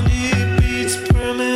and it beats permanent.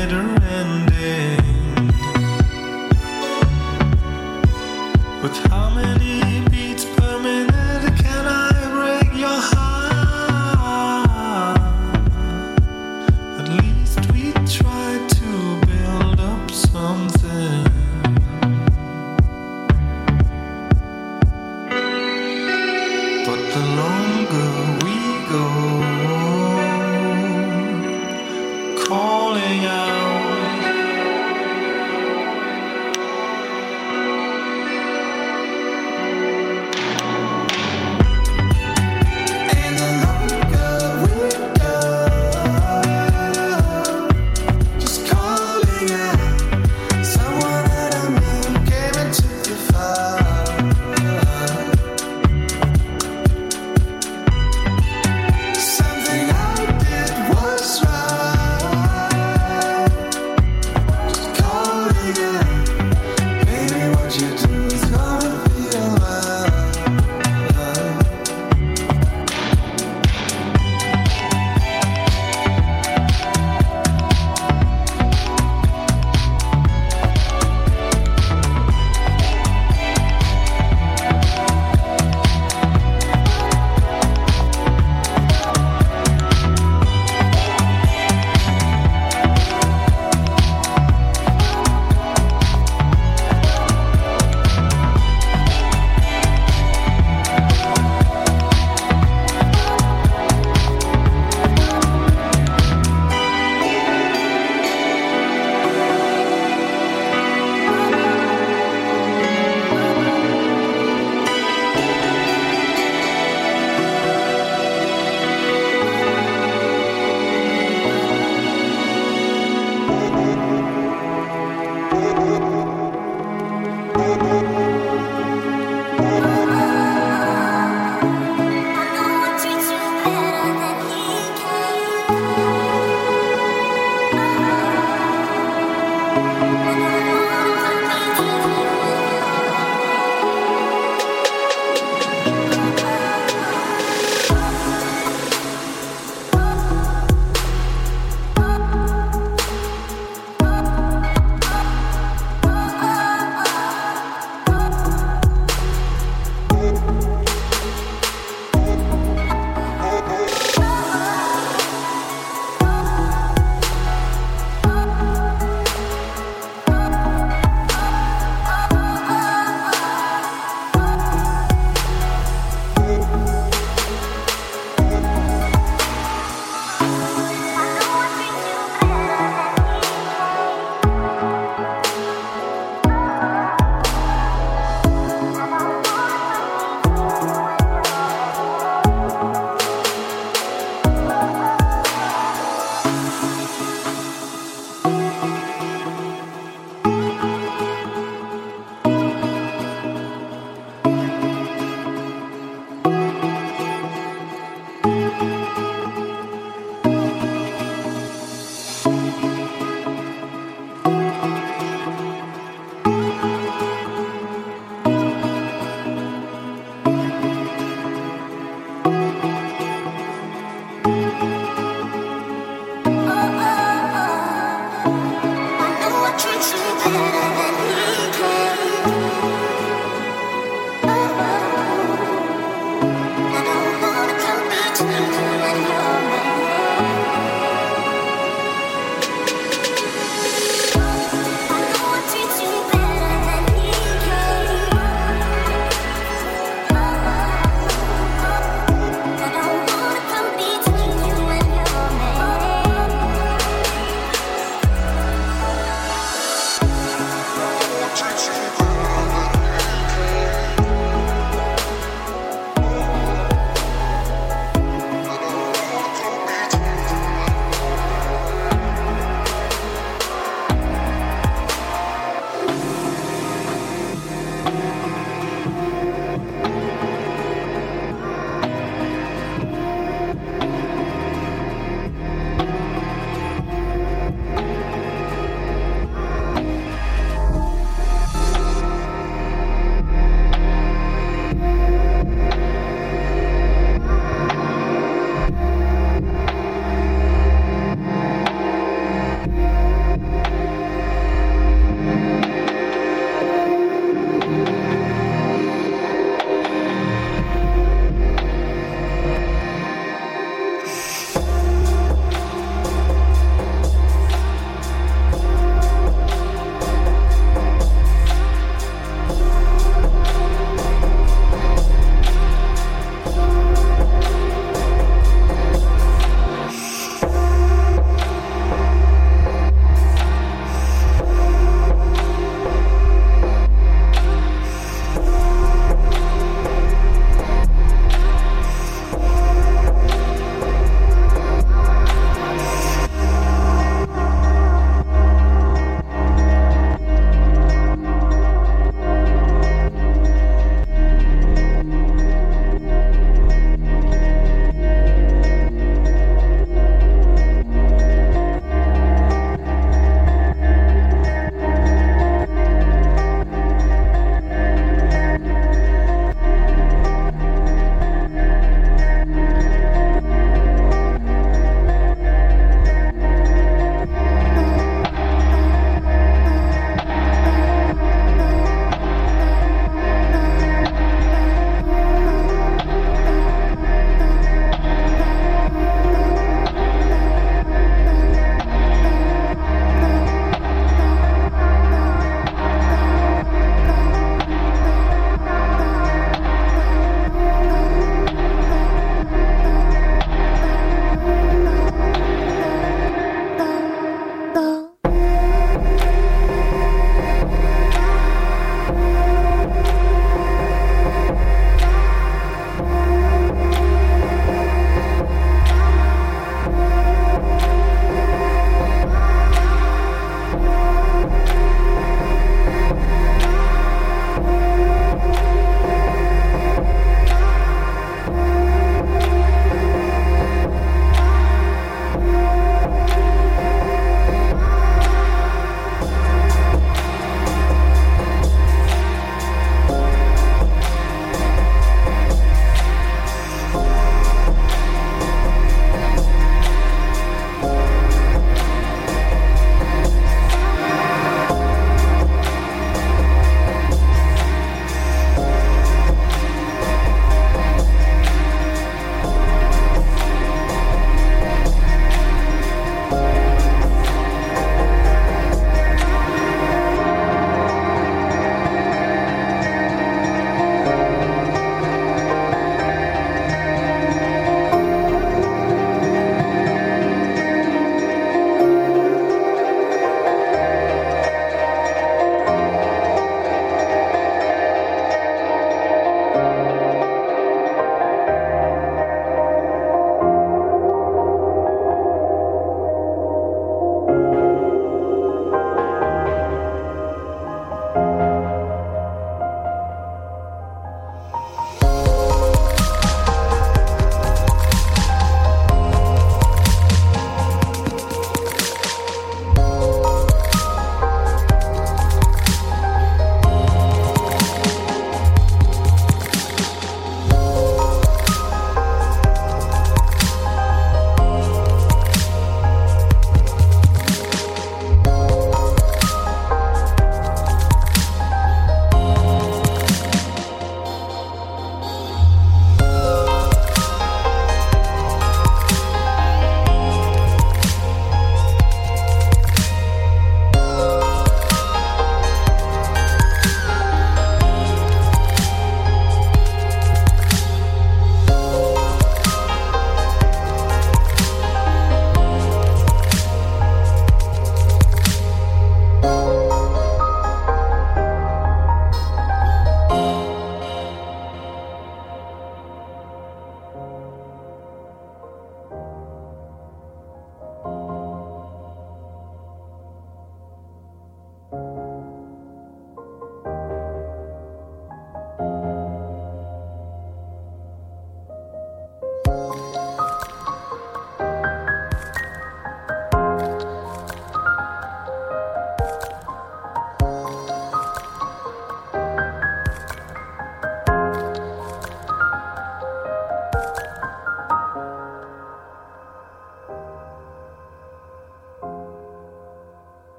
But. With how many beats per minute?